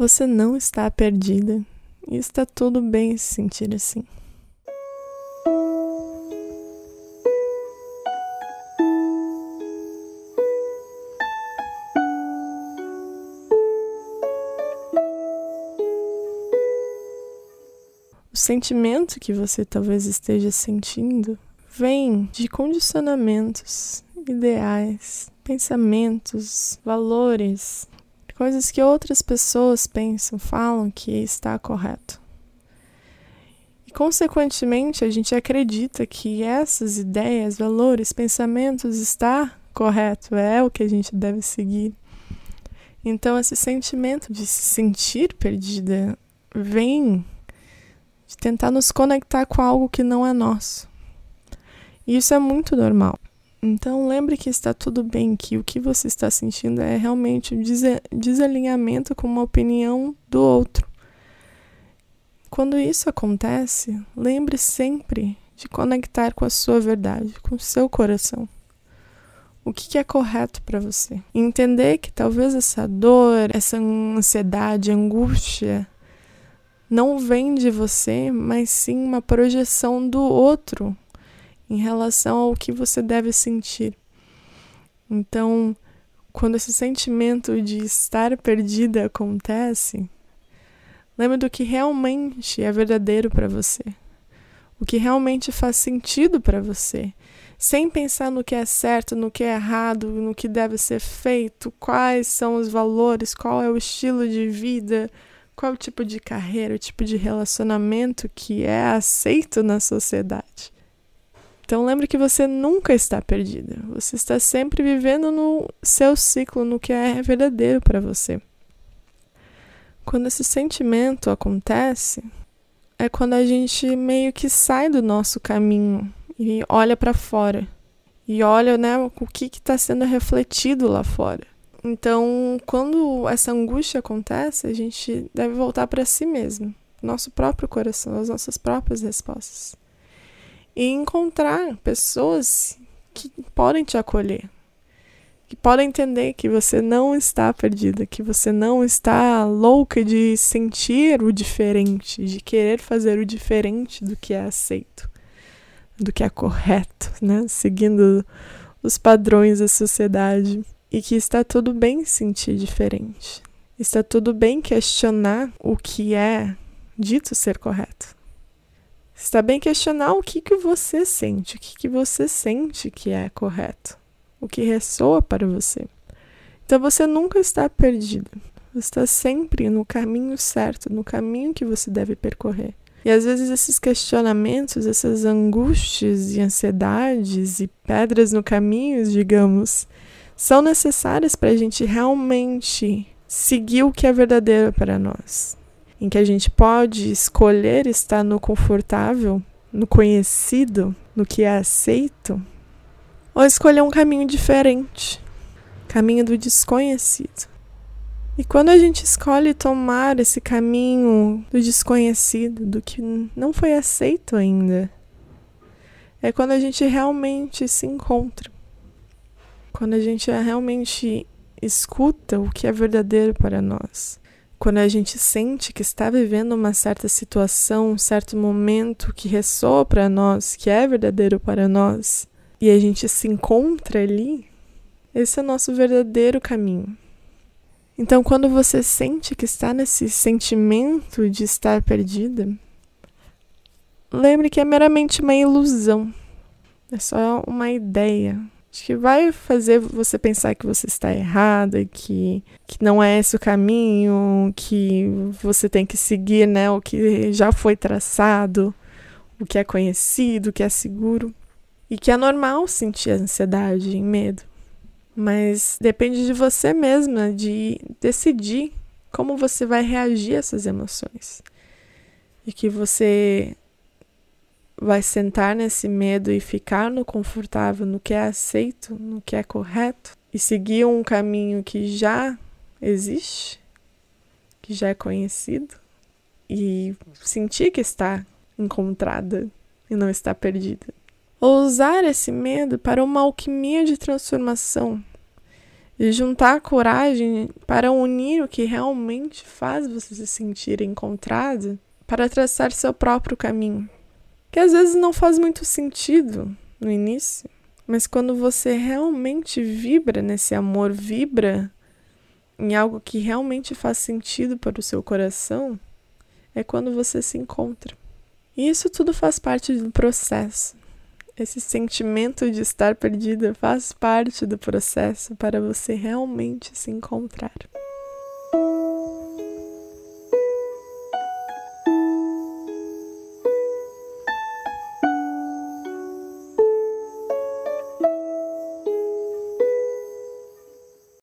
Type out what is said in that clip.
Você não está perdida e está tudo bem se sentir assim. O sentimento que você talvez esteja sentindo vem de condicionamentos, ideais, pensamentos, valores, coisas que outras pessoas pensam, falam que está correto. E, consequentemente, a gente acredita que essas ideias, valores, pensamentos está correto, é o que a gente deve seguir. Então, esse sentimento de se sentir perdida vem de tentar nos conectar com algo que não é nosso. E isso é muito normal. Então lembre que está tudo bem, que o que você está sentindo é realmente um desalinhamento com uma opinião do outro. Quando isso acontece, lembre sempre de conectar com a sua verdade, com o seu coração. O que é correto para você? Entender que talvez essa dor, essa ansiedade, angústia não vem de você, mas sim uma projeção do outro em relação ao que você deve sentir. Então, quando esse sentimento de estar perdida acontece, lembre do que realmente é verdadeiro para você. O que realmente faz sentido para você, sem pensar no que é certo, no que é errado, no que deve ser feito, quais são os valores, qual é o estilo de vida, qual é o tipo de carreira, o tipo de relacionamento que é aceito na sociedade. Então lembre que você nunca está perdida. Você está sempre vivendo no seu ciclo, no que é verdadeiro para você. Quando esse sentimento acontece, é quando a gente meio que sai do nosso caminho e olha para fora. E olha né, o que está sendo refletido lá fora. Então, quando essa angústia acontece, a gente deve voltar para si mesmo, nosso próprio coração, as nossas próprias respostas e encontrar pessoas que podem te acolher, que podem entender que você não está perdida, que você não está louca de sentir o diferente, de querer fazer o diferente do que é aceito, do que é correto, né? Seguindo os padrões da sociedade e que está tudo bem sentir diferente. Está tudo bem questionar o que é dito ser correto. Está bem questionar o que, que você sente, o que, que você sente que é correto, o que ressoa para você. Então você nunca está perdido. Você está sempre no caminho certo, no caminho que você deve percorrer. E às vezes esses questionamentos, essas angústias e ansiedades e pedras no caminho, digamos, são necessárias para a gente realmente seguir o que é verdadeiro para nós em que a gente pode escolher estar no confortável, no conhecido, no que é aceito, ou escolher um caminho diferente, caminho do desconhecido. E quando a gente escolhe tomar esse caminho do desconhecido, do que não foi aceito ainda, é quando a gente realmente se encontra. Quando a gente realmente escuta o que é verdadeiro para nós quando a gente sente que está vivendo uma certa situação, um certo momento que ressoa para nós, que é verdadeiro para nós, e a gente se encontra ali, esse é o nosso verdadeiro caminho. Então, quando você sente que está nesse sentimento de estar perdida, lembre que é meramente uma ilusão, é só uma ideia, Acho que vai fazer você pensar que você está errada, que, que não é esse o caminho, que você tem que seguir né, o que já foi traçado, o que é conhecido, o que é seguro. E que é normal sentir ansiedade e medo. Mas depende de você mesma de decidir como você vai reagir a essas emoções. E que você vai sentar nesse medo e ficar no confortável, no que é aceito, no que é correto e seguir um caminho que já existe, que já é conhecido e sentir que está encontrada e não está perdida. Ou usar esse medo para uma alquimia de transformação, E juntar a coragem para unir o que realmente faz você se sentir encontrado para traçar seu próprio caminho. Que às vezes não faz muito sentido no início, mas quando você realmente vibra nesse amor, vibra em algo que realmente faz sentido para o seu coração, é quando você se encontra. E isso tudo faz parte do processo. Esse sentimento de estar perdida faz parte do processo para você realmente se encontrar.